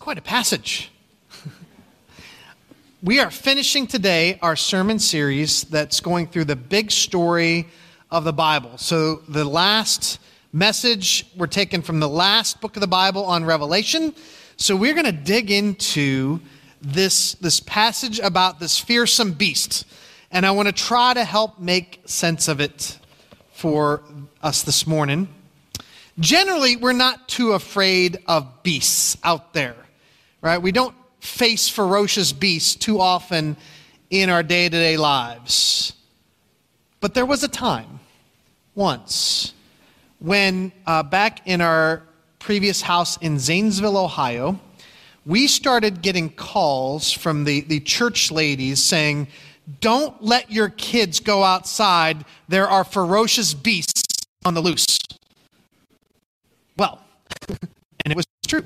quite a passage. we are finishing today our sermon series that's going through the big story of the Bible. So, the last message we're taken from the last book of the Bible on Revelation. So, we're going to dig into this, this passage about this fearsome beast. And I want to try to help make sense of it for us this morning. Generally, we're not too afraid of beasts out there, right? We don't face ferocious beasts too often in our day to day lives. But there was a time, once, when uh, back in our previous house in Zanesville, Ohio, we started getting calls from the, the church ladies saying, Don't let your kids go outside. There are ferocious beasts on the loose. Well, and it was true.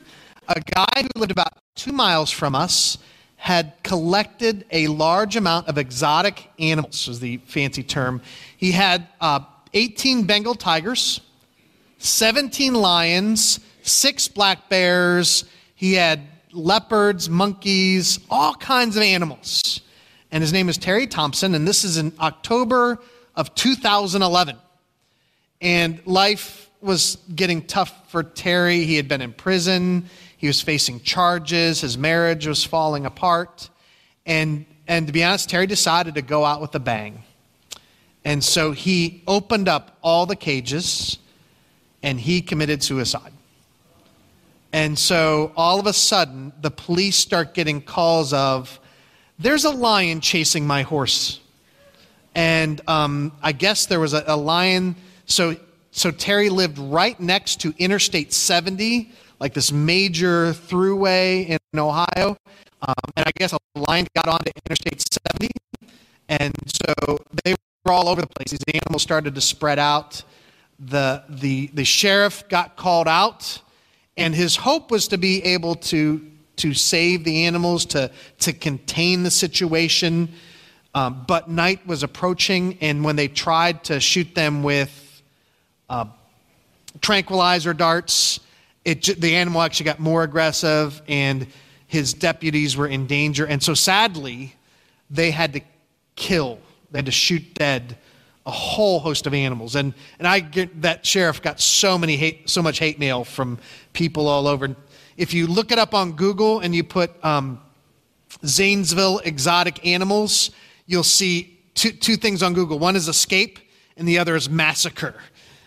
A guy who lived about two miles from us had collected a large amount of exotic animals, is the fancy term. He had uh, 18 Bengal tigers, 17 lions, six black bears. He had leopards, monkeys, all kinds of animals. And his name is Terry Thompson, and this is in October of 2011. And life was getting tough for Terry. He had been in prison, he was facing charges, his marriage was falling apart. And, and to be honest, Terry decided to go out with a bang. And so he opened up all the cages and he committed suicide. And so all of a sudden, the police start getting calls of, there's a lion chasing my horse. And um, I guess there was a, a lion. So so Terry lived right next to Interstate 70, like this major throughway in Ohio. Um, and I guess a lion got onto Interstate 70. And so they were all over the place. These animals started to spread out. The, the, the sheriff got called out, and his hope was to be able to, to save the animals, to, to contain the situation. Um, but night was approaching, and when they tried to shoot them with uh, tranquilizer darts. It, the animal actually got more aggressive, and his deputies were in danger. And so, sadly, they had to kill, they had to shoot dead a whole host of animals. And, and I get that sheriff got so many hate, so much hate mail from people all over. If you look it up on Google and you put um, Zanesville exotic animals, you'll see two, two things on Google. One is escape, and the other is massacre.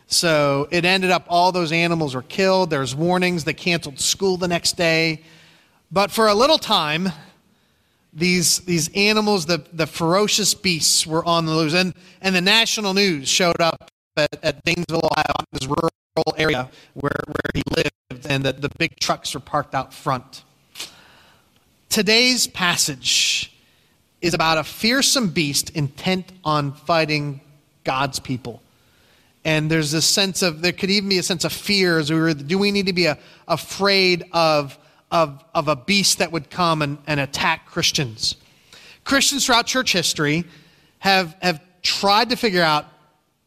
So it ended up all those animals were killed. There's warnings. They canceled school the next day. But for a little time, these, these animals, the, the ferocious beasts, were on the loose. And, and the national news showed up at, at Zanesville, Ohio, this rural area where, where he lived, and the, the big trucks were parked out front. Today's passage is about a fearsome beast intent on fighting God's people. And there's this sense of, there could even be a sense of fear as we were, do we need to be a, afraid of, of, of a beast that would come and, and attack Christians? Christians throughout church history have, have tried to figure out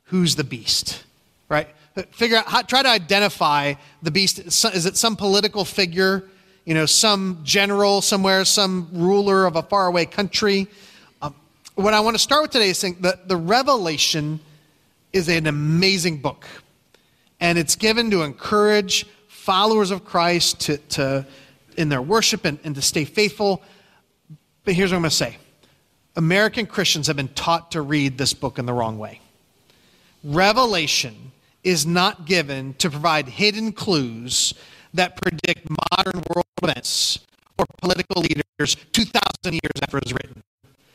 who's the beast, right? Figure out, how, try to identify the beast. Is it some political figure, you know, some general somewhere, some ruler of a faraway country? Um, what I want to start with today is saying that the revelation is an amazing book. And it's given to encourage followers of Christ to, to in their worship and, and to stay faithful. But here's what I'm going to say American Christians have been taught to read this book in the wrong way. Revelation is not given to provide hidden clues that predict modern world events or political leaders 2,000 years after it was written.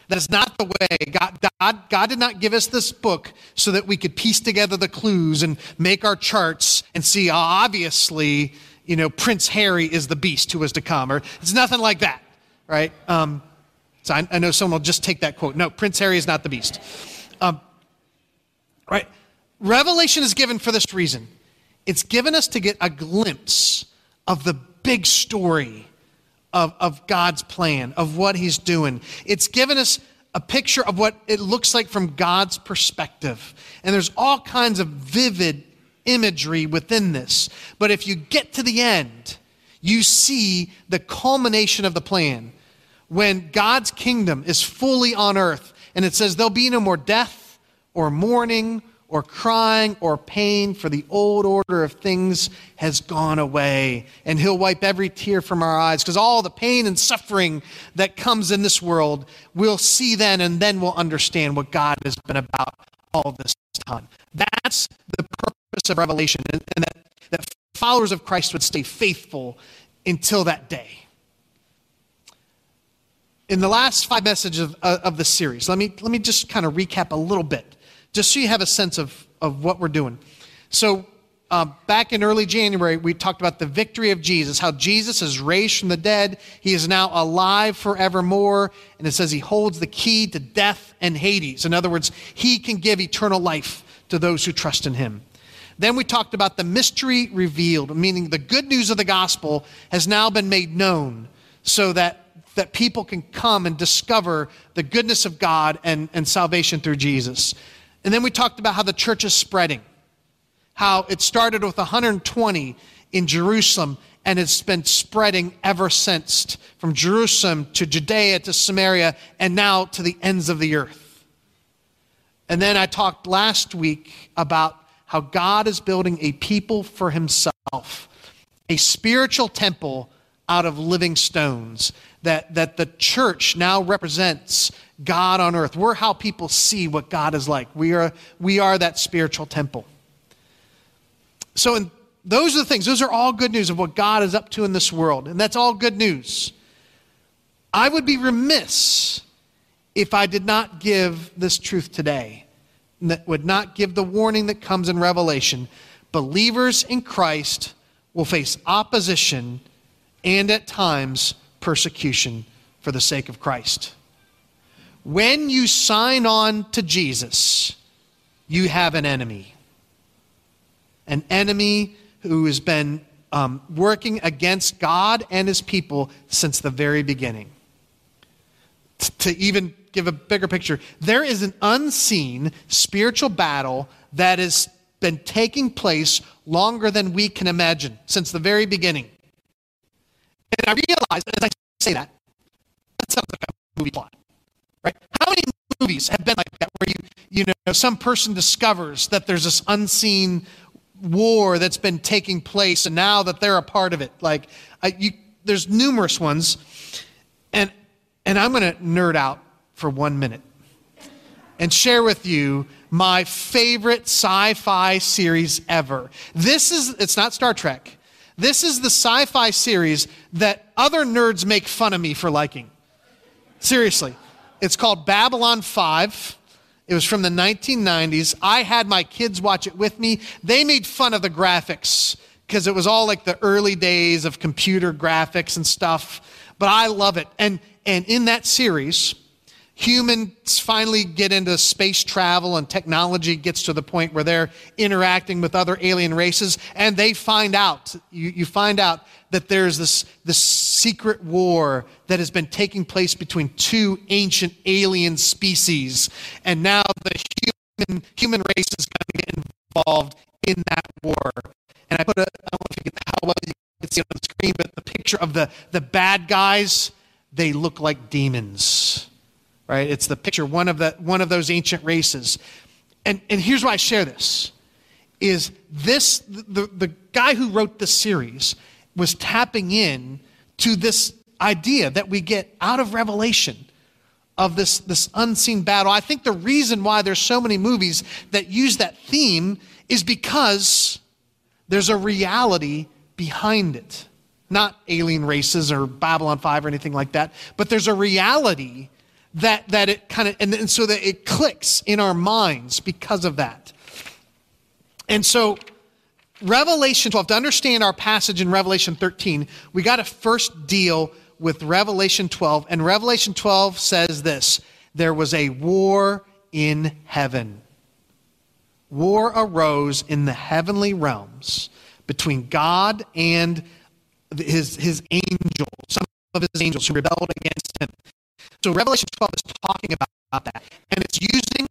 That is not the way. God, God, God did not give us this book so that we could piece together the clues and make our charts and see, obviously, you know, Prince Harry is the beast who was to come. Or it's nothing like that, right? Um, so I, I, know someone will just take that quote. No, Prince Harry is not the beast. Um, right? Revelation is given for this reason. It's given us to get a glimpse of the big story of, of God's plan, of what He's doing. It's given us a picture of what it looks like from God's perspective. And there's all kinds of vivid imagery within this. But if you get to the end, you see the culmination of the plan when God's kingdom is fully on earth. And it says, There'll be no more death or mourning or crying or pain, for the old order of things has gone away. And He'll wipe every tear from our eyes, because all the pain and suffering that comes in this world, we'll see then, and then we'll understand what God has been about all this time. That's the purpose of Revelation, and, that, that followers of Christ would stay faithful until that day. In the last five messages of, of the series, let me, let me just kind of recap a little bit, just so you have a sense of, of what we're doing. So, uh, back in early January, we talked about the victory of Jesus, how Jesus is raised from the dead. He is now alive forevermore. And it says he holds the key to death and Hades. In other words, he can give eternal life to those who trust in him. Then we talked about the mystery revealed, meaning the good news of the gospel has now been made known so that, that people can come and discover the goodness of God and, and salvation through Jesus. And then we talked about how the church is spreading, how it started with 120 in Jerusalem and it's been spreading ever since from Jerusalem to Judea to Samaria and now to the ends of the earth. And then I talked last week about how God is building a people for himself, a spiritual temple out of living stones. That, that the church now represents God on earth. We're how people see what God is like. We are, we are that spiritual temple. So, in, those are the things. Those are all good news of what God is up to in this world. And that's all good news. I would be remiss if I did not give this truth today And that would not give the warning that comes in Revelation, believers in Christ will face opposition and at times persecution for the sake of Christ. When you sign on to Jesus, you have an enemy. An enemy who has been um, working against God and his people since the very beginning. T- to even give a bigger picture, there is an unseen spiritual battle that has been taking place longer than we can imagine since the very beginning. And I realize as I say that, that sounds like a movie plot, right? How many movies have been like that where you, you know, some person discovers that there's this unseen war that's been taking place and now that they're a part of it? Like, I, you, there's numerous ones. And, and I'm going to nerd out for one minute and share with you my favorite sci fi series ever. This is, it's not Star Trek. This is the sci fi series that other nerds make fun of me for liking. Seriously. It's called Babylon 5. It was from the 1990s. I had my kids watch it with me. They made fun of the graphics because it was all like the early days of computer graphics and stuff. But I love it. And, and in that series, humans finally get into space travel and technology gets to the point where they're interacting with other alien races and they find out you, you find out that there's this, this secret war that has been taking place between two ancient alien species. And now the human, human race is going to get involved in that war. And i put a i don't know if you can how well you can see on the screen but the picture of the, the bad guys they look like demons right? It's the picture, one of, the, one of those ancient races. And, and here's why I share this, is this, the, the guy who wrote this series was tapping in to this idea that we get out of Revelation of this, this unseen battle. I think the reason why there's so many movies that use that theme is because there's a reality behind it. Not alien races or Babylon 5 or anything like that, but there's a reality that, that it kind of, and, and so that it clicks in our minds because of that. And so, Revelation 12, to understand our passage in Revelation 13, we got to first deal with Revelation 12. And Revelation 12 says this there was a war in heaven. War arose in the heavenly realms between God and his, his angels, some of his angels who rebelled against him. So Revelation 12 is talking about, about that. And it's using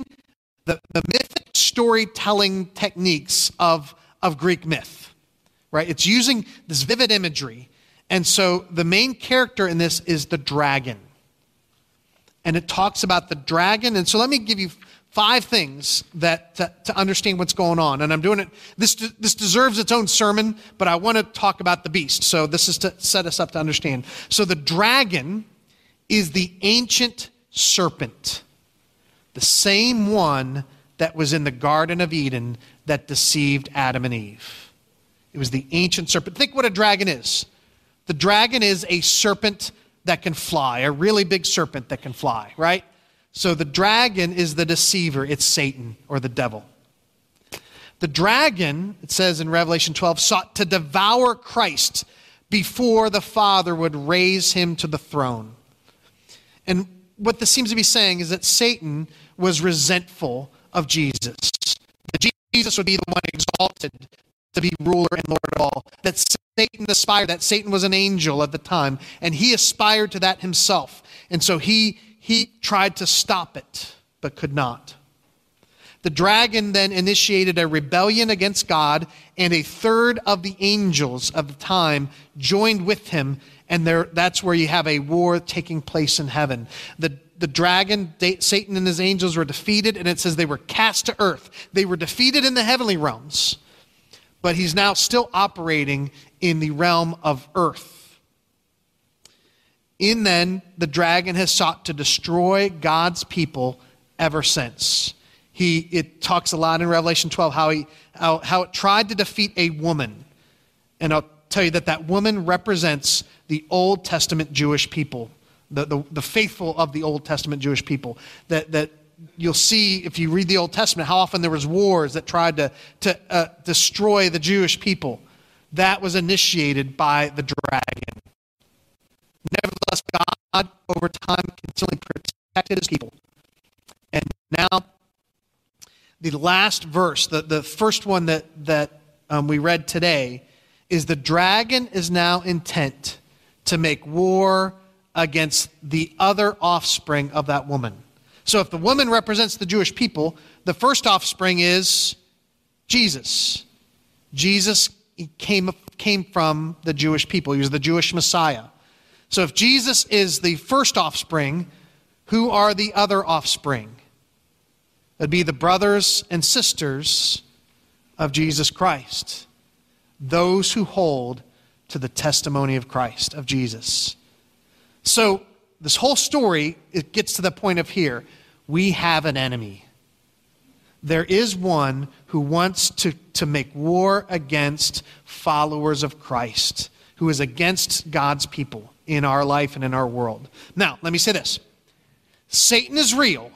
the, the mythic storytelling techniques of, of Greek myth, right? It's using this vivid imagery. And so the main character in this is the dragon. And it talks about the dragon. And so let me give you five things that to, to, understand what's going on. And I'm doing it, this, this deserves its own sermon, but I want to talk about the beast. So this is to set us up to understand. So the dragon is the ancient serpent, the same one that was in the Garden of Eden that deceived Adam and Eve. It was the ancient serpent. Think what a dragon is. The dragon is a serpent that can fly, a really big serpent that can fly, right? So the dragon is the deceiver, it's Satan or the devil. The dragon, it says in Revelation 12, sought to devour Christ before the Father would raise him to the throne. And what this seems to be saying is that Satan was resentful of Jesus. That Jesus would be the one exalted to be ruler and Lord of all. That Satan aspired, that Satan was an angel at the time, and he aspired to that himself. And so he, he tried to stop it, but could not. The dragon then initiated a rebellion against God, and a third of the angels of the time joined with him, and there, that's where you have a war taking place in heaven. The, the dragon, Satan and his angels were defeated, and it says they were cast to earth. They were defeated in the heavenly realms but he's now still operating in the realm of earth. In then, the dragon has sought to destroy God's people ever since. He, it talks a lot in Revelation 12 how, he, how, how it tried to defeat a woman. And I'll tell you that that woman represents the Old Testament Jewish people, the, the, the faithful of the Old Testament Jewish people. That, that you'll see if you read the Old Testament how often there was wars that tried to, to uh, destroy the Jewish people. That was initiated by the dragon. Nevertheless, God, over time, continually protected his people. And now, the last verse, the, the first one that, that um, we read today, is the dragon is now intent to make war against the other offspring of that woman. So if the woman represents the Jewish people, the first offspring is Jesus. Jesus came, came from the Jewish people, he was the Jewish Messiah. So if Jesus is the first offspring, who are the other offspring? It'd be the brothers and sisters of Jesus Christ, those who hold to the testimony of Christ, of Jesus. So this whole story, it gets to the point of here. We have an enemy. There is one who wants to, to make war against followers of Christ, who is against God's people in our life and in our world. Now, let me say this Satan is real,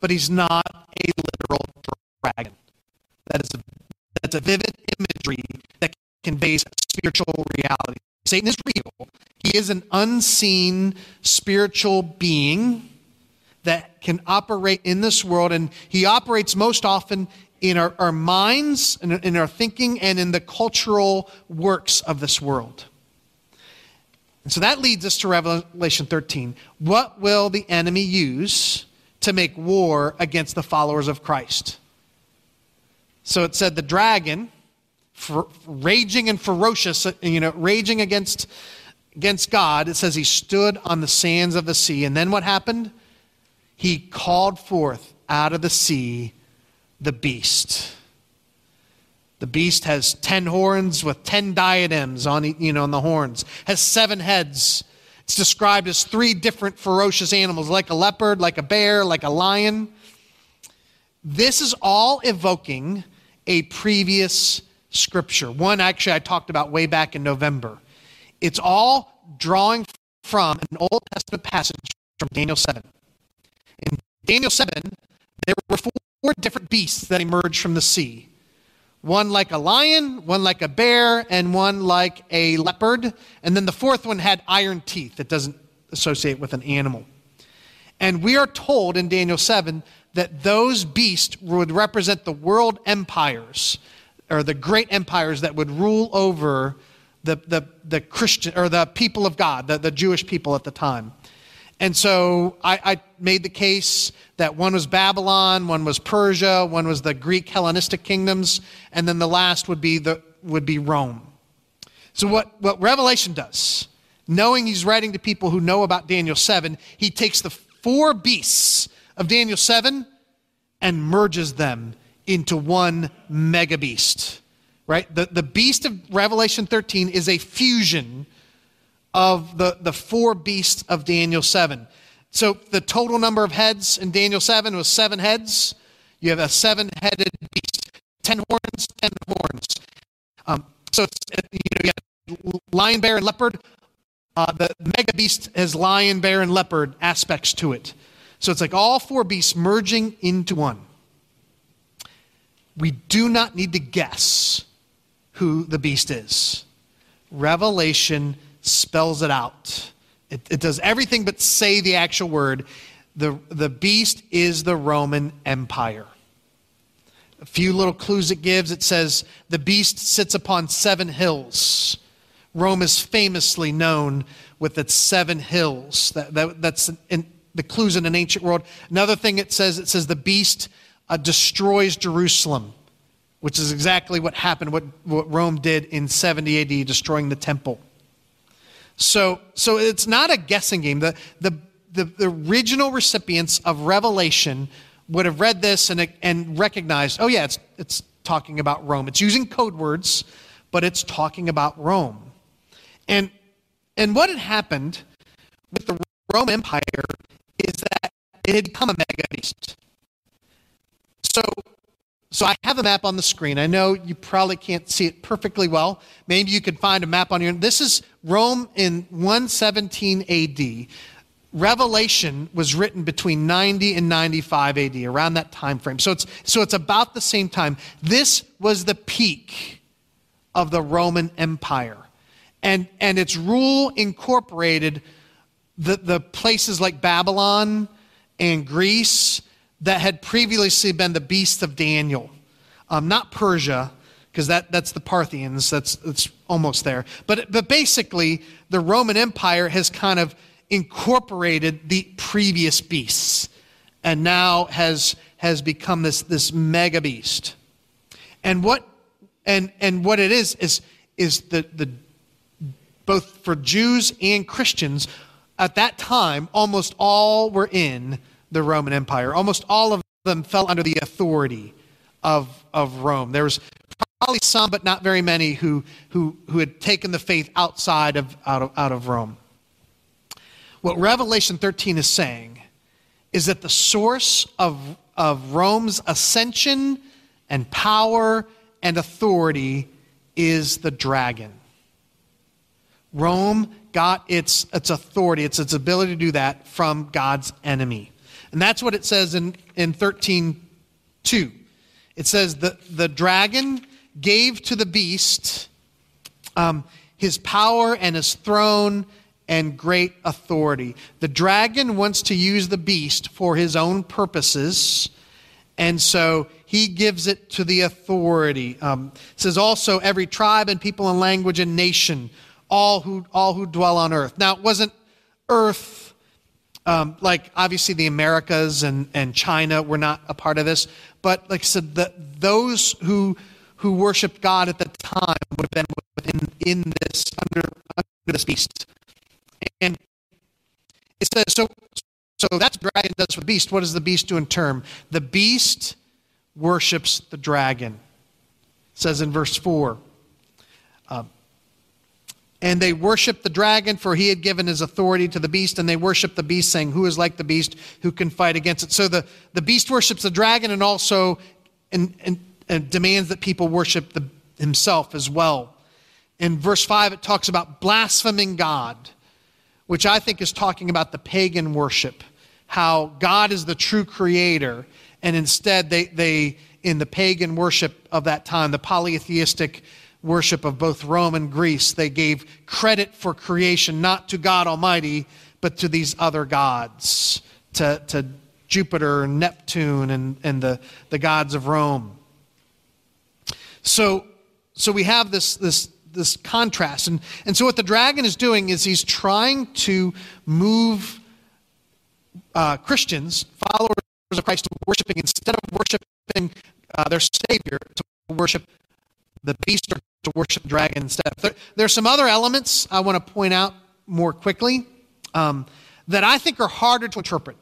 but he's not a literal dragon. That is a, that's a vivid imagery that conveys spiritual reality. Satan is real. He is an unseen spiritual being that can operate in this world, and he operates most often in our, our minds, in, in our thinking, and in the cultural works of this world. And so that leads us to Revelation 13. What will the enemy use to make war against the followers of Christ? So it said the dragon, for, raging and ferocious, you know, raging against, against God, it says he stood on the sands of the sea. And then what happened? He called forth out of the sea the beast. The beast has ten horns with ten diadems on, you know, on the horns, has seven heads. It's described as three different ferocious animals, like a leopard, like a bear, like a lion. This is all evoking a previous scripture. One actually I talked about way back in November. It's all drawing from an Old Testament passage from Daniel 7. In Daniel 7, there were four different beasts that emerged from the sea one like a lion, one like a bear, and one like a leopard. And then the fourth one had iron teeth that doesn't associate with an animal. And we are told in Daniel 7 that those beasts would represent the world empires, or the great empires that would rule over the, the, the Christian or the people of God, the, the Jewish people at the time. And so I, I, made the case that one was Babylon, one was Persia, one was the Greek Hellenistic kingdoms, and then the last would be, the, would be Rome. So, what, what Revelation does, knowing he's writing to people who know about Daniel 7, he takes the four beasts of Daniel 7 and merges them into one mega beast. Right? The, the beast of Revelation 13 is a fusion of the, the four beasts of Daniel 7. So the total number of heads in Daniel 7 was seven heads. You have a seven headed beast, ten horns, ten horns. Um, so it's, you know, you lion, bear, and leopard. Uh, the mega beast has lion, bear, and leopard aspects to it. So it's like all four beasts merging into one. We do not need to guess who the beast is. Revelation spells it out. It, it does everything but say the actual word. The, the beast is the Roman Empire. A few little clues it gives. It says, the beast sits upon seven hills. Rome is famously known with its seven hills. That, that, that's in, the clues in an ancient world. Another thing it says, it says the beast uh, destroys Jerusalem, which is exactly what happened, what, what Rome did in 70 AD, destroying the temple. So, so it's not a guessing game. The, the, the, the original recipients of Revelation would have read this and, and recognized, oh, yeah, it's, it's talking about Rome. It's using code words, but it's talking about Rome. And, and what had happened with the Roman Empire is that it had become a mega beast. So so I have a map on the screen. I know you probably can't see it perfectly well. Maybe you could find a map on your. own. This is Rome in 117 AD. Revelation was written between 90 and 95 AD, around that time frame. So it's so it's about the same time. This was the peak of the Roman Empire. And and its rule incorporated the, the places like Babylon and Greece that had previously been the beast of Daniel. Um, not Persia, because that, that's the Parthians, that's, that's almost there. But, but basically, the Roman Empire has kind of incorporated the previous beasts and now has, has become this, this mega beast. And what, and, and what it is, is, is the, the, both for Jews and Christians, at that time, almost all were in the Roman Empire. Almost all of them fell under the authority of, of Rome. There was probably some, but not very many, who, who, who had taken the faith outside of, out, of, out of Rome. What Revelation 13 is saying is that the source of, of Rome's ascension and power and authority is the dragon. Rome got its, its authority, its, its ability to do that from God's enemy. And that's what it says in, in 13 2. It says, the, the dragon gave to the beast um, his power and his throne and great authority. The dragon wants to use the beast for his own purposes, and so he gives it to the authority. Um, says also every tribe and people and language and nation, all who all who dwell on earth. Now it wasn't earth um, like obviously the Americas and, and China were not a part of this, but like I said, the, those who who worshipped God at the time would have been within in this under under this beast. And it says so so that's dragon does the beast. What does the beast do in term? The beast worships the dragon. It says in verse 4. Um, and they worshiped the dragon, for he had given his authority to the beast, and they worshiped the beast, saying, Who is like the beast who can fight against it? So the, the beast worships the dragon and also and, and, and demands that people worship the, himself as well. In verse 5, it talks about blaspheming God, which I think is talking about the pagan worship, how God is the true creator, and instead they, they in the pagan worship of that time, the polytheistic worship of both Rome and Greece, they gave credit for creation not to God Almighty, but to these other gods, to, to Jupiter and Neptune and, and the, the gods of Rome. So, so we have this, this, this contrast. And, and so what the dragon is doing is he's trying to move uh, Christians, followers of Christ, to worshiping, instead of worshiping uh, their Savior, to worship the beast or to worship dragon instead. There, there are some other elements I want to point out more quickly um, that I think are harder to interpret.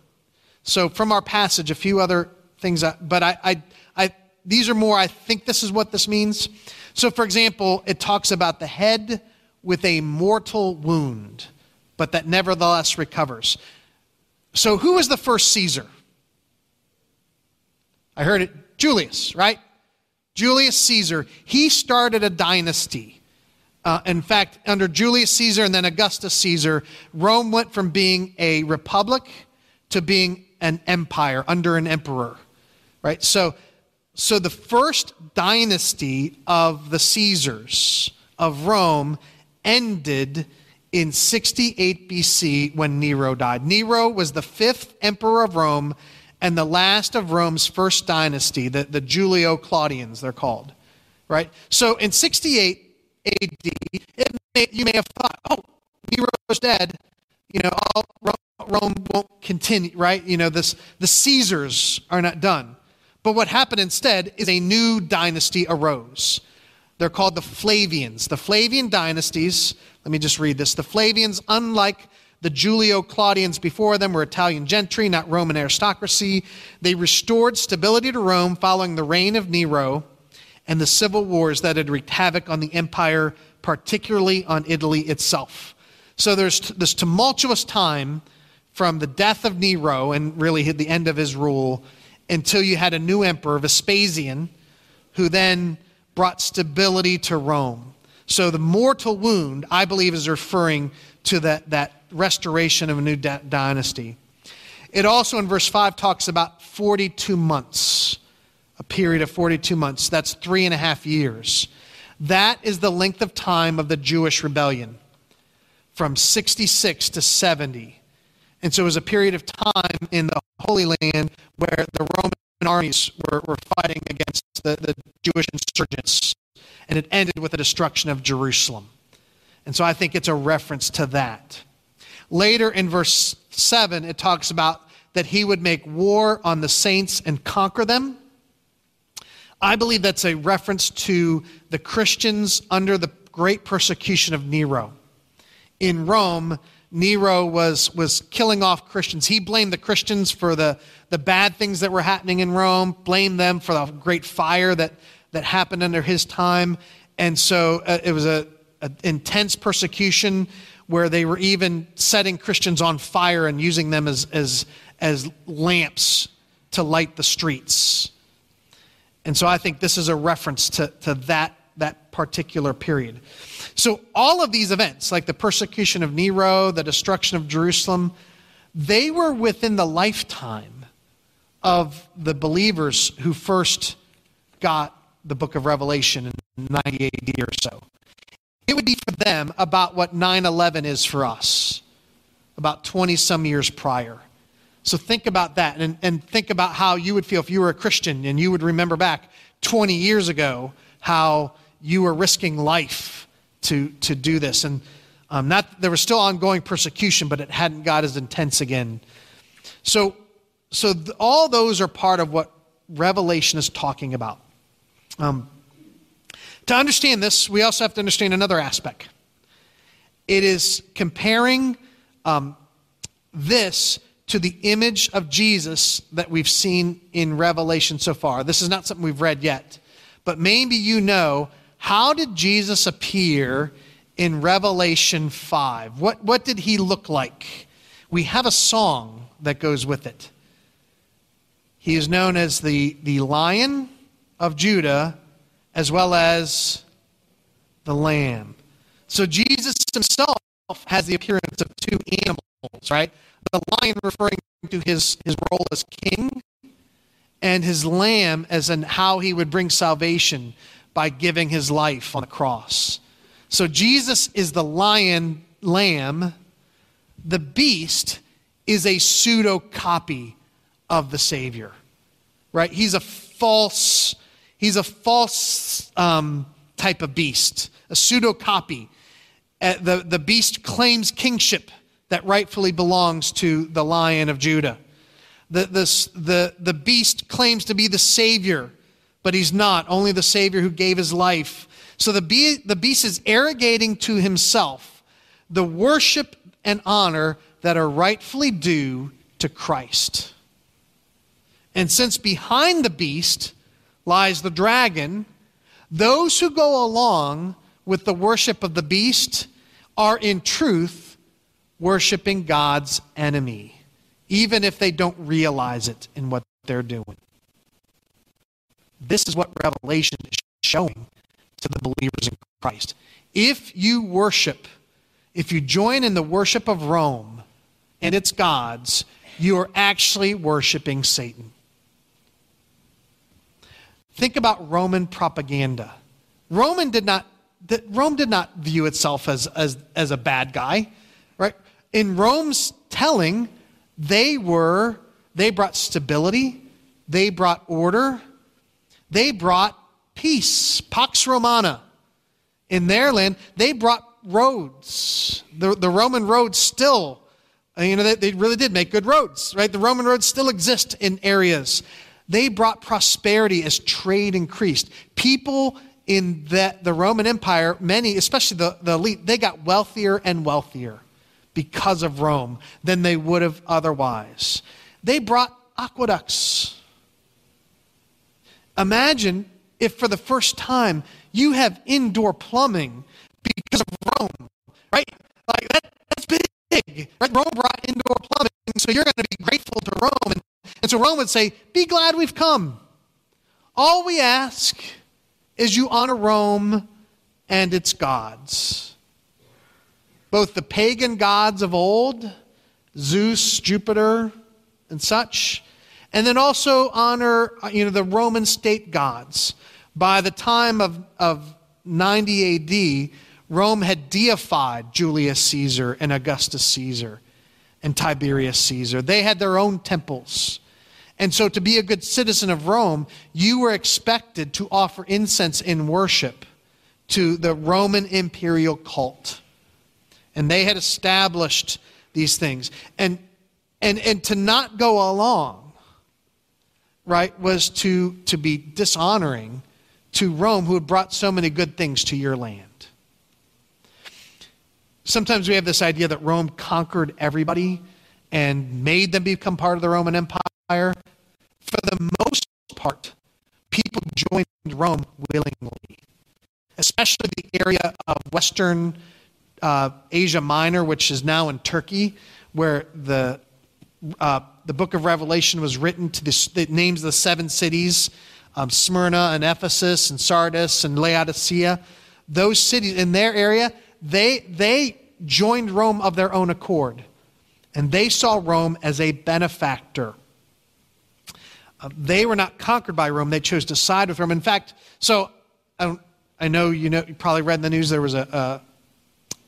So, from our passage, a few other things, but I, I, I, these are more, I think this is what this means. So, for example, it talks about the head with a mortal wound, but that nevertheless recovers. So, who was the first Caesar? I heard it, Julius, right? Julius Caesar. He started a dynasty. Uh, in fact, under Julius Caesar and then Augustus Caesar, Rome went from being a republic to being an empire under an emperor. Right? So, so the first dynasty of the Caesars of Rome ended in 68 BC when Nero died. Nero was the fifth emperor of Rome and the last of Rome's first dynasty, the, the Julio Claudians, they're called. Right? So in 68 AD, may, you may have thought, oh, Nero's dead. You know, all, Rome, Rome won't continue, right? You know, this, the Caesars are not done. But what happened instead is a new dynasty arose. They're called the Flavians. The Flavian dynasties, let me just read this. The Flavians, unlike the Julio Claudians before them, were Italian gentry, not Roman aristocracy. They restored stability to Rome following the reign of Nero and the civil wars that had wreaked havoc on the empire, particularly on Italy itself. So there's this tumultuous time from the death of Nero and really the end of his rule until you had a new emperor, Vespasian, who then brought stability to Rome. So the mortal wound, I believe, is referring to that, that restoration of a new dynasty. It also, in verse 5, talks about 42 months, a period of 42 months. That's three and a half years. That is the length of time of the Jewish rebellion, from 66 to 70. And so it was a period of time in the Holy Land where the Roman armies were, were fighting against the, the Jewish insurgents. And it ended with the destruction of Jerusalem. And so I think it's a reference to that. Later in verse 7, it talks about that he would make war on the saints and conquer them. I believe that's a reference to the Christians under the great persecution of Nero. In Rome, Nero was, was killing off Christians. He blamed the Christians for the, the bad things that were happening in Rome, blamed them for the great fire that, that happened under his time. And so uh, it was an intense persecution where they were even setting Christians on fire and using them as, as, as lamps to light the streets. And so I think this is a reference to, to that, that particular period. So, all of these events, like the persecution of Nero, the destruction of Jerusalem, they were within the lifetime of the believers who first got the book of Revelation in 90 AD or so. It would be for them about what 9 11 is for us, about 20 some years prior. So think about that and, and think about how you would feel if you were a Christian and you would remember back 20 years ago how you were risking life to, to do this. And um, not, there was still ongoing persecution, but it hadn't got as intense again. So, so th- all those are part of what Revelation is talking about. Um, to understand this, we also have to understand another aspect. It is comparing um, this to the image of Jesus that we've seen in Revelation so far. This is not something we've read yet, but maybe you know how did Jesus appear in Revelation 5? What, what did he look like? We have a song that goes with it. He is known as the, the Lion of Judah as well as the Lamb. So Jesus himself has the appearance of two animals, right? The lion referring to his, his role as king, and his lamb as in how he would bring salvation by giving his life on the cross. So Jesus is the lion lamb. The beast is a pseudo copy of the Savior, right? He's a false, he's a false um, type of beast, a pseudo copy. Uh, the, the beast claims kingship that rightfully belongs to the lion of Judah. The, the, the, the beast claims to be the Savior but he's not. Only the Savior who gave his life So the, be- the beast is arrogating to himself the worship and honor that are rightfully due to Christ. And since behind the beast lies the dragon, those who go along with the worship of the beast are in truth worshiping God's enemy, even if they don't realize it in what they're doing. This is what Revelation is showing to the believers in Christ. If you worship, if you join in the worship of Rome and its gods, you are actually worshiping Satan. Think about Roman propaganda. Roman did not, Rome did not view itself as, as, as a bad guy, right? In Rome's telling, they were, they brought stability, they brought order, they brought peace, Pax Romana. In their land, they brought roads. The, the Roman roads still, you know, they, they really did make good roads, right? The Roman roads still exist in areas. They brought prosperity as trade increased. People in the, the Roman Empire, many, especially the, the elite, they got wealthier and wealthier because of Rome than they would have otherwise. They brought aqueducts. Imagine if for the first time you have indoor plumbing because of Rome, right? Like that, that's big. Right? Rome brought indoor plumbing, so you're going to be grateful to Rome. And, and so Rome would say, Be glad we've come. All we ask is you honor Rome and its gods. Both the pagan gods of old, Zeus, Jupiter, and such, and then also honor you know, the Roman state gods. By the time of, of 90 AD, Rome had deified Julius Caesar and Augustus Caesar and Tiberius Caesar. They had their own temples. And so, to be a good citizen of Rome, you were expected to offer incense in worship to the Roman imperial cult. And they had established these things. And, and, and to not go along, right, was to, to be dishonoring to Rome, who had brought so many good things to your land. Sometimes we have this idea that Rome conquered everybody and made them become part of the Roman Empire. For the most part, people joined Rome willingly, especially the area of Western uh, Asia Minor, which is now in Turkey, where the uh, the book of Revelation was written to the, names of the seven cities um, Smyrna and Ephesus and Sardis and Laodicea. Those cities in their area, they, they joined Rome of their own accord. And they saw Rome as a benefactor. Uh, they were not conquered by Rome. They chose to side with Rome. In fact, so I, I know you know you probably read in the news there was a, a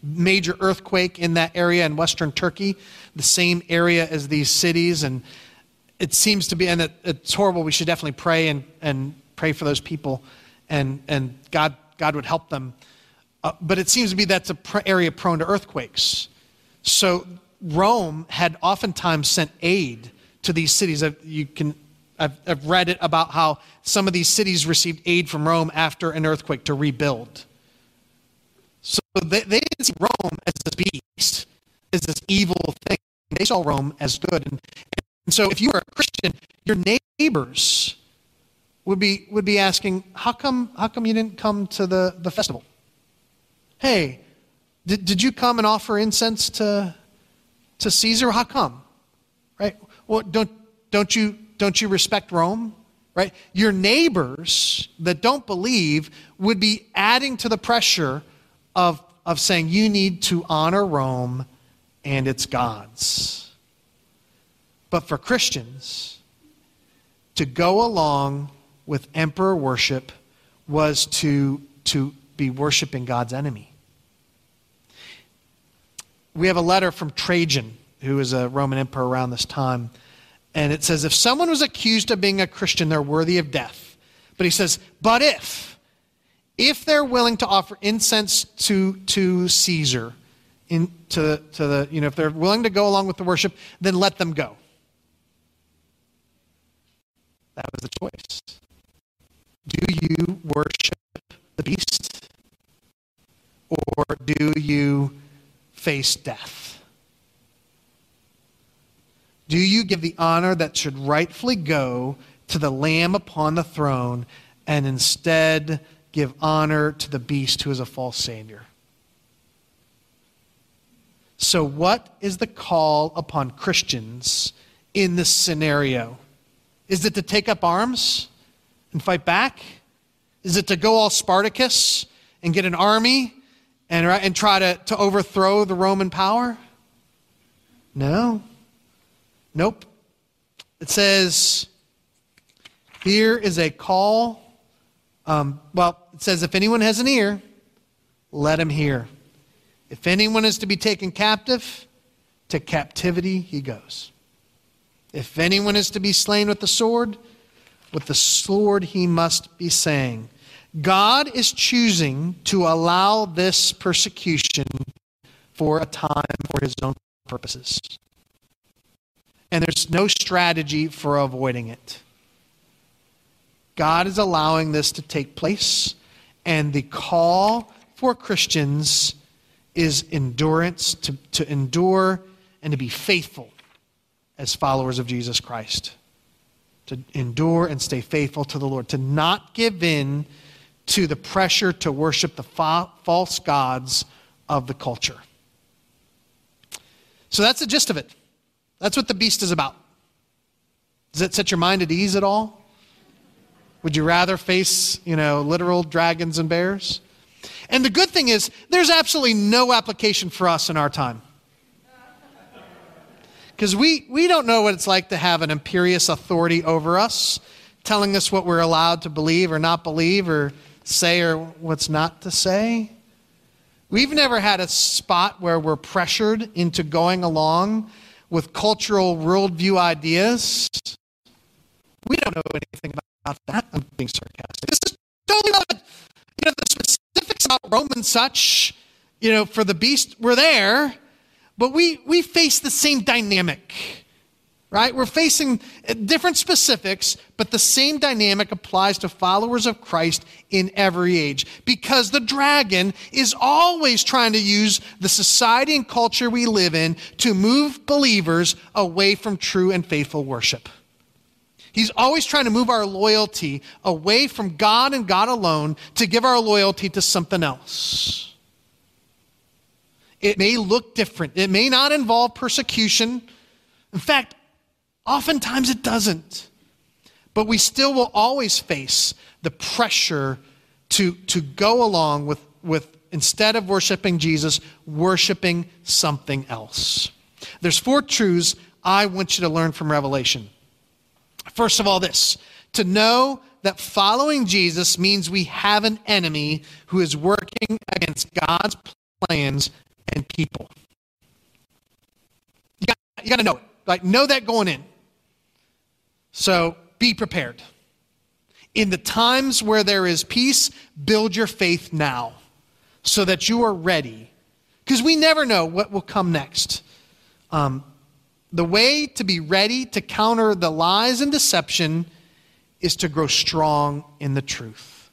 major earthquake in that area in western Turkey, the same area as these cities, and it seems to be, and it, it's horrible. We should definitely pray and, and pray for those people, and, and God, God would help them. Uh, but it seems to be that's an pr- area prone to earthquakes. So Rome had oftentimes sent aid to these cities. You can, I've, I've read it about how some of these cities received aid from Rome after an earthquake to rebuild. So they, they didn't see Rome as this beast, as this evil thing. They saw Rome as good. And, and so if you were a Christian, your neighbors would be, would be asking, how come, how come you didn't come to the, the festival? Hey, did, did you come and offer incense to, to Caesar? How come? Right? Well, don't, don't, you, don't you respect Rome? Right? Your neighbors that don't believe would be adding to the pressure of, of saying you need to honor Rome and its gods. But for Christians, to go along with emperor worship was to, to be worshiping God's enemy. We have a letter from Trajan, who was a Roman emperor around this time. And it says, if someone was accused of being a Christian, they're worthy of death. But he says, but if, if they're willing to offer incense to, to Caesar, in, to, to the, you know, if they're willing to go along with the worship, then let them go. That was the choice. Do you worship the beast or do you face death? Do you give the honor that should rightfully go to the Lamb upon the throne and instead give honor to the beast who is a false Savior? So, what is the call upon Christians in this scenario? Is it to take up arms and fight back? Is it to go all Spartacus and get an army and, and try to, to overthrow the Roman power? No. Nope. It says, here is a call. Um, well, it says, if anyone has an ear, let him hear. If anyone is to be taken captive, to captivity he goes. If anyone is to be slain with the sword, with the sword he must be saying. God is choosing to allow this persecution for a time for his own purposes. And there's no strategy for avoiding it. God is allowing this to take place, and the call for Christians is endurance, to, to endure and to be faithful as followers of Jesus Christ. To endure and stay faithful to the Lord, to not give in to the pressure to worship the fa- false gods of the culture. So that's the gist of it. That's what the beast is about. Does it set your mind at ease at all? Would you rather face, you know, literal dragons and bears? And the good thing is, there's absolutely no application for us in our time. Because we, we don't know what it's like to have an imperious authority over us, telling us what we're allowed to believe or not believe, or say or what's not to say. We've never had a spot where we're pressured into going along with cultural worldview ideas. We don't know anything about that. I'm being sarcastic. This is totally not, you know, the specifics about Rome and such, you know, for the beast were there, but we, we face the same dynamic right? We're facing different specifics, but the same dynamic applies to followers of Christ in every age because the dragon is always trying to use the society and culture we live in to move believers away from true and faithful worship. He's always trying to move our loyalty away from God and God alone to give our loyalty to something else. It may look different. It may not involve persecution. In fact, Oftentimes it doesn't. But we still will always face the pressure to, to go along with, with, instead of worshiping Jesus, worshiping something else. There's four truths I want you to learn from Revelation. First of all, this to know that following Jesus means we have an enemy who is working against God's plans and people. You got, you got to know it. Like, know that going in. So be prepared. In the times where there is peace, build your faith now so that you are ready. Because we never know what will come next. Um, the way to be ready to counter the lies and deception is to grow strong in the truth.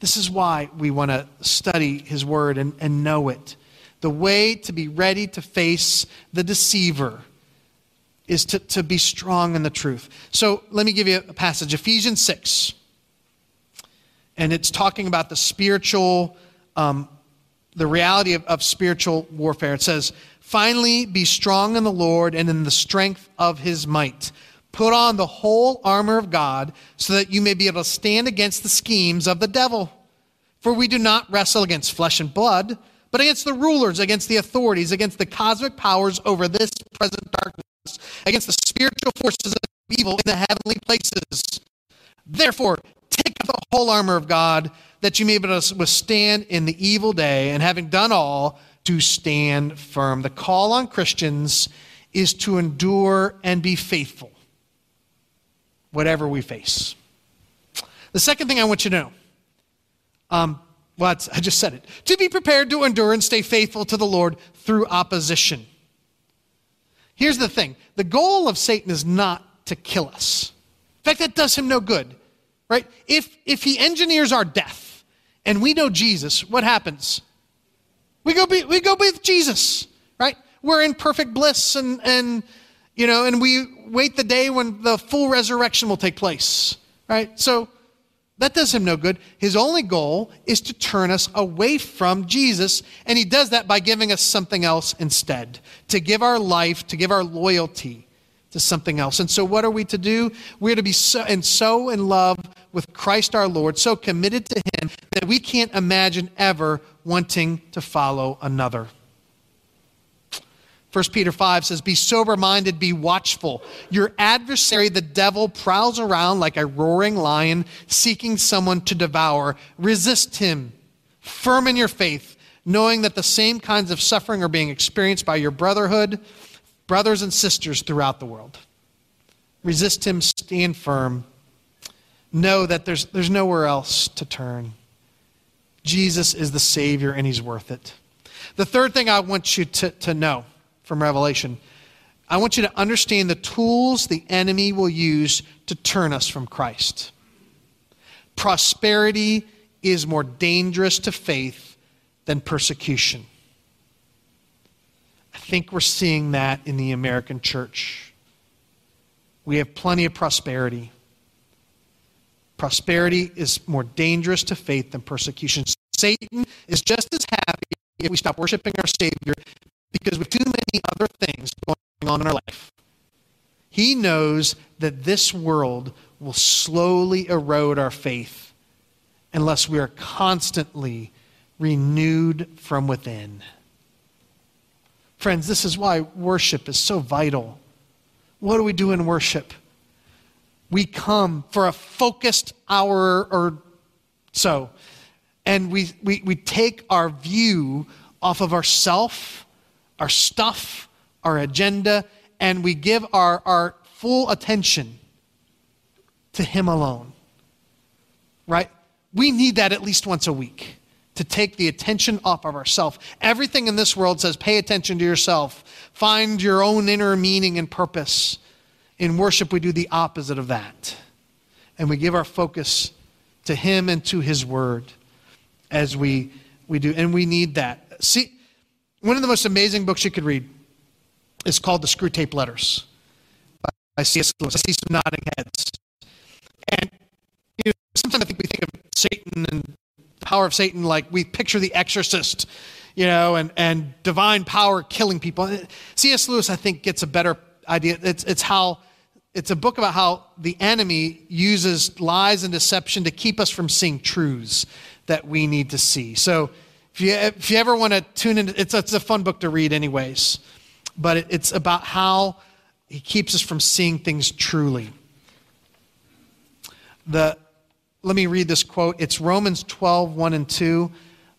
This is why we want to study His Word and, and know it. The way to be ready to face the deceiver is to, to be strong in the truth. So let me give you a passage Ephesians 6. And it's talking about the spiritual, um, the reality of, of spiritual warfare. It says, Finally, be strong in the Lord and in the strength of his might. Put on the whole armor of God so that you may be able to stand against the schemes of the devil. For we do not wrestle against flesh and blood, but against the rulers, against the authorities, against the cosmic powers over this present darkness against the spiritual forces of evil in the heavenly places. Therefore, take up the whole armor of God that you may be able to withstand in the evil day, and having done all, to stand firm. The call on Christians is to endure and be faithful, whatever we face. The second thing I want you to know, um, well, I just said it, to be prepared to endure and stay faithful to the Lord through opposition. Here's the thing the goal of Satan is not to kill us. In fact, that does him no good, right? If, if he engineers our death and we know Jesus, what happens? We go be, we go with Jesus, right? We're in perfect bliss and and you know, and we wait the day when the full resurrection will take place, right? So that does him no good. His only goal is to turn us away from Jesus, and he does that by giving us something else instead, to give our life, to give our loyalty to something else. And so, what are we to do? We're to be so, and so in love with Christ our Lord, so committed to him that we can't imagine ever wanting to follow another. 1 Peter 5 says, Be sober minded, be watchful. Your adversary, the devil, prowls around like a roaring lion, seeking someone to devour. Resist him, firm in your faith, knowing that the same kinds of suffering are being experienced by your brotherhood, brothers and sisters throughout the world. Resist him, stand firm. Know that there's, there's nowhere else to turn. Jesus is the Savior, and he's worth it. The third thing I want you to, to know from Revelation. I want you to understand the tools the enemy will use to turn us from Christ. Prosperity is more dangerous to faith than persecution. I think we're seeing that in the American church. We have plenty of prosperity. Prosperity is more dangerous to faith than persecution. Satan is just as happy if we stop worshiping our Savior because with too many other things going on in our life. He knows that this world will slowly erode our faith unless we are constantly renewed from within. Friends, this is why worship is so vital. What do we do in worship? We come for a focused hour or so, and we, we, we take our view off of ourself our stuff, our agenda, and we give our, our full attention to Him alone. Right? We need that at least once a week to take the attention off of ourselves. Everything in this world says pay attention to yourself, find your own inner meaning and purpose. In worship, we do the opposite of that. And we give our focus to Him and to His Word as we, we do. And we need that. See, one of the most amazing books you could read is called The Screwtape Letters by C.S. Lewis. I see some nodding heads. And you know, sometimes I think we think of Satan and the power of Satan like we picture the exorcist, you know, and, and divine power killing people. C.S. Lewis, I think, gets a better idea. It's, it's how it's a book about how the enemy uses lies and deception to keep us from seeing truths that we need to see. So if you, if you ever want to tune in, it's, it's a fun book to read, anyways. But it, it's about how he keeps us from seeing things truly. The, let me read this quote. It's Romans 12, 1 and 2,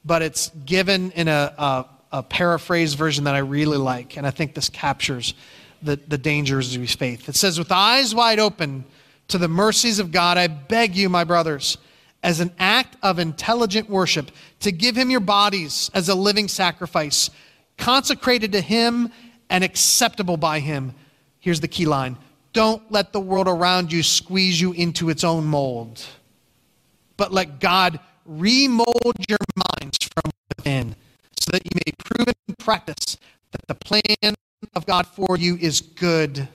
but it's given in a, a, a paraphrase version that I really like. And I think this captures the, the dangers of faith. It says, With eyes wide open to the mercies of God, I beg you, my brothers as an act of intelligent worship, to give him your bodies as a living sacrifice, consecrated to him and acceptable by him. Here's the key line don't let the world around you squeeze you into its own mold, but let God remold your minds from within so that you may prove in practice that the plan of God for you is good,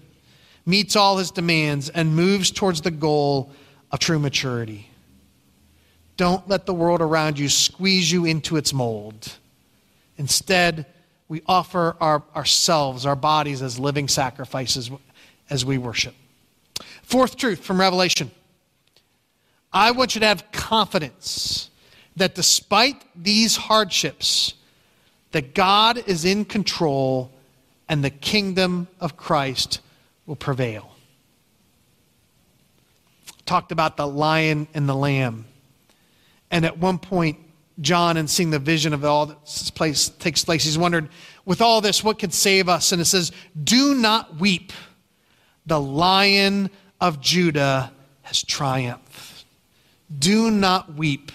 meets all his demands, and moves towards the goal of true maturity. Don't let the world around you squeeze you into its mold. Instead, we offer our, ourselves, our bodies, as living sacrifices as we worship. Fourth truth from Revelation I want you to have confidence that despite these hardships, that God is in control and the kingdom of Christ will prevail. Talked about the lion and the lamb. And at one point, John, in seeing the vision of all that place, takes place, he's wondered, with all this, what could save us? And it says, Do not weep. The lion of Judah has triumphed. Do not weep.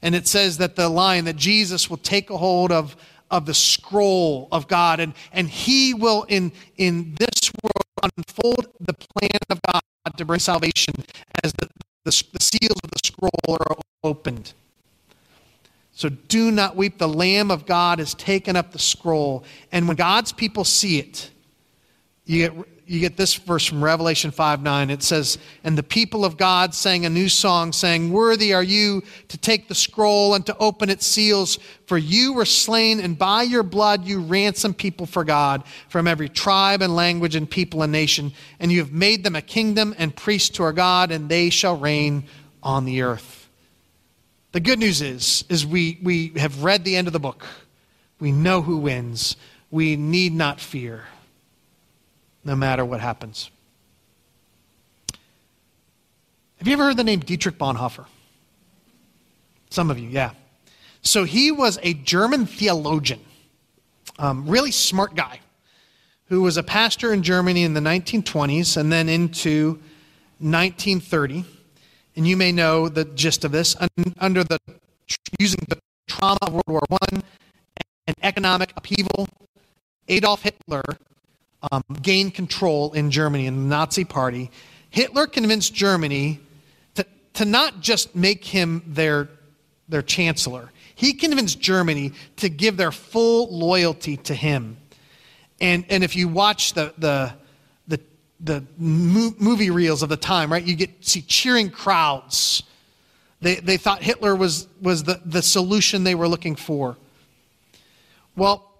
And it says that the lion, that Jesus will take a hold of, of the scroll of God, and, and he will, in, in this world, unfold the plan of God to bring salvation as the, the, the seals of the scroll are opened. So do not weep. The Lamb of God has taken up the scroll. And when God's people see it, you get, you get this verse from Revelation 5 9. It says, And the people of God sang a new song, saying, Worthy are you to take the scroll and to open its seals, for you were slain, and by your blood you ransomed people for God from every tribe and language and people and nation. And you have made them a kingdom and priests to our God, and they shall reign on the earth. The good news is, is we, we have read the end of the book. We know who wins. We need not fear, no matter what happens. Have you ever heard the name Dietrich Bonhoeffer? Some of you, yeah. So he was a German theologian, um, really smart guy, who was a pastor in Germany in the 1920s and then into 1930 and you may know the gist of this, under the using the trauma of World War I and economic upheaval, Adolf Hitler um, gained control in Germany in the Nazi Party. Hitler convinced Germany to, to not just make him their, their chancellor, he convinced Germany to give their full loyalty to him. And, and if you watch the, the, the movie reels of the time, right? You get see cheering crowds. They, they thought Hitler was, was the, the solution they were looking for. Well,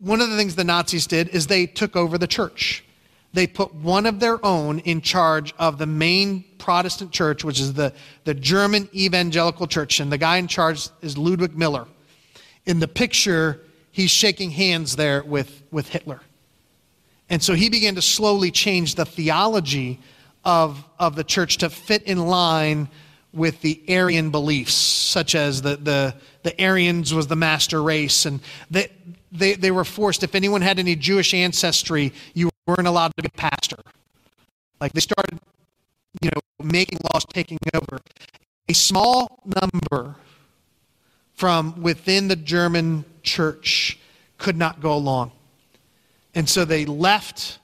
one of the things the Nazis did is they took over the church. They put one of their own in charge of the main Protestant church, which is the, the German evangelical church. And the guy in charge is Ludwig Müller. In the picture, he's shaking hands there with, with Hitler. And so he began to slowly change the theology of, of the church to fit in line with the Aryan beliefs, such as the, the, the Aryans was the master race. And they, they, they were forced, if anyone had any Jewish ancestry, you weren't allowed to be a pastor. Like they started, you know, making laws taking over. A small number from within the German church could not go along. And so they left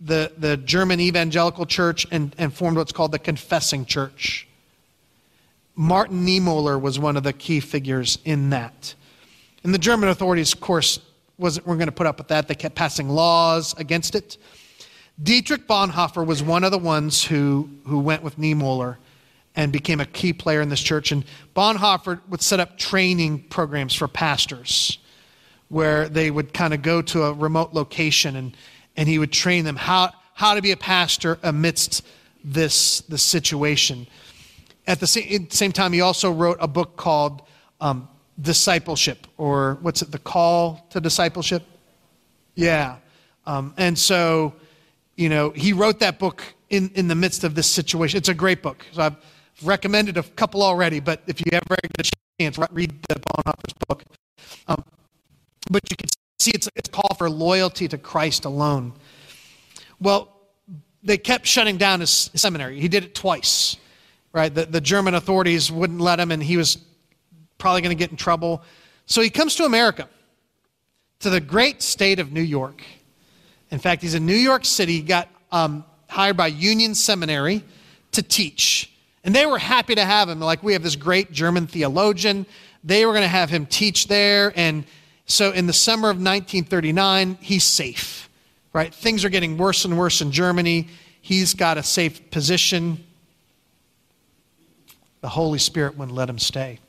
the, the German evangelical church and, and formed what's called the confessing church. Martin Niemöller was one of the key figures in that. And the German authorities, of course, wasn't, weren't going to put up with that. They kept passing laws against it. Dietrich Bonhoeffer was one of the ones who, who went with Niemöller and became a key player in this church. And Bonhoeffer would set up training programs for pastors where they would kind of go to a remote location and, and he would train them how, how to be a pastor amidst this, this situation. At the same, same time, he also wrote a book called um, Discipleship, or what's it, The Call to Discipleship? Yeah. Um, and so, you know, he wrote that book in, in the midst of this situation. It's a great book. So I've recommended a couple already, but if you ever get a chance, read the Bonhoeffer's book. Um, but you can see it's, it's a call for loyalty to Christ alone. Well, they kept shutting down his seminary. He did it twice, right? The, the German authorities wouldn't let him, and he was probably going to get in trouble. So he comes to America, to the great state of New York. In fact, he's in New York City. He got um, hired by Union Seminary to teach. And they were happy to have him. Like, we have this great German theologian. They were going to have him teach there. And so in the summer of 1939, he's safe, right? Things are getting worse and worse in Germany. He's got a safe position. The Holy Spirit wouldn't let him stay.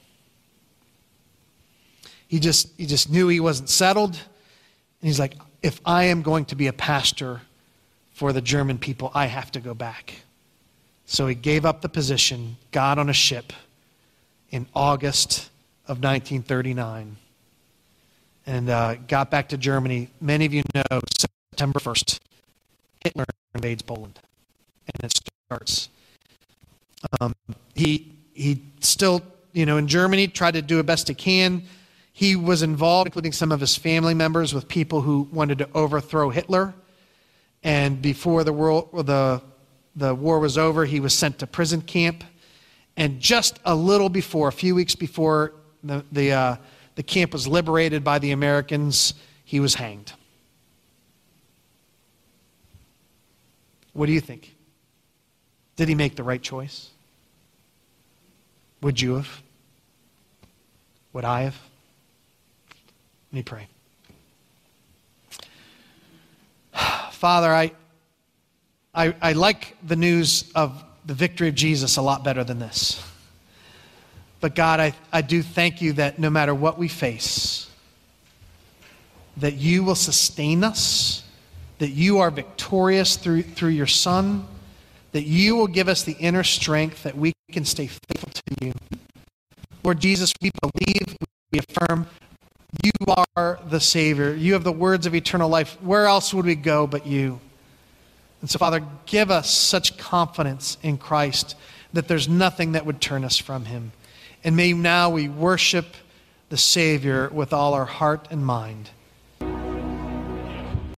He just, he just knew he wasn't settled. And he's like, if I am going to be a pastor for the German people, I have to go back. So he gave up the position, got on a ship in August of 1939 and uh, got back to Germany. Many of you know September 1st, Hitler invades Poland, and it starts. Um, he, he still, you know, in Germany, tried to do the best he can. He was involved, including some of his family members, with people who wanted to overthrow Hitler. And before the, world, the, the war was over, he was sent to prison camp. And just a little before, a few weeks before the, the uh, the camp was liberated by the Americans, he was hanged. What do you think? Did he make the right choice? Would you have? Would I have? Let me pray. Father, I, I, I like the news of the victory of Jesus a lot better than this. But God, I, I do thank you that no matter what we face, that you will sustain us, that you are victorious through, through your Son, that you will give us the inner strength that we can stay faithful to you. Lord Jesus, we believe, we affirm, you are the Savior. You have the words of eternal life. Where else would we go but you? And so, Father, give us such confidence in Christ that there's nothing that would turn us from him. And may now we worship the Savior with all our heart and mind.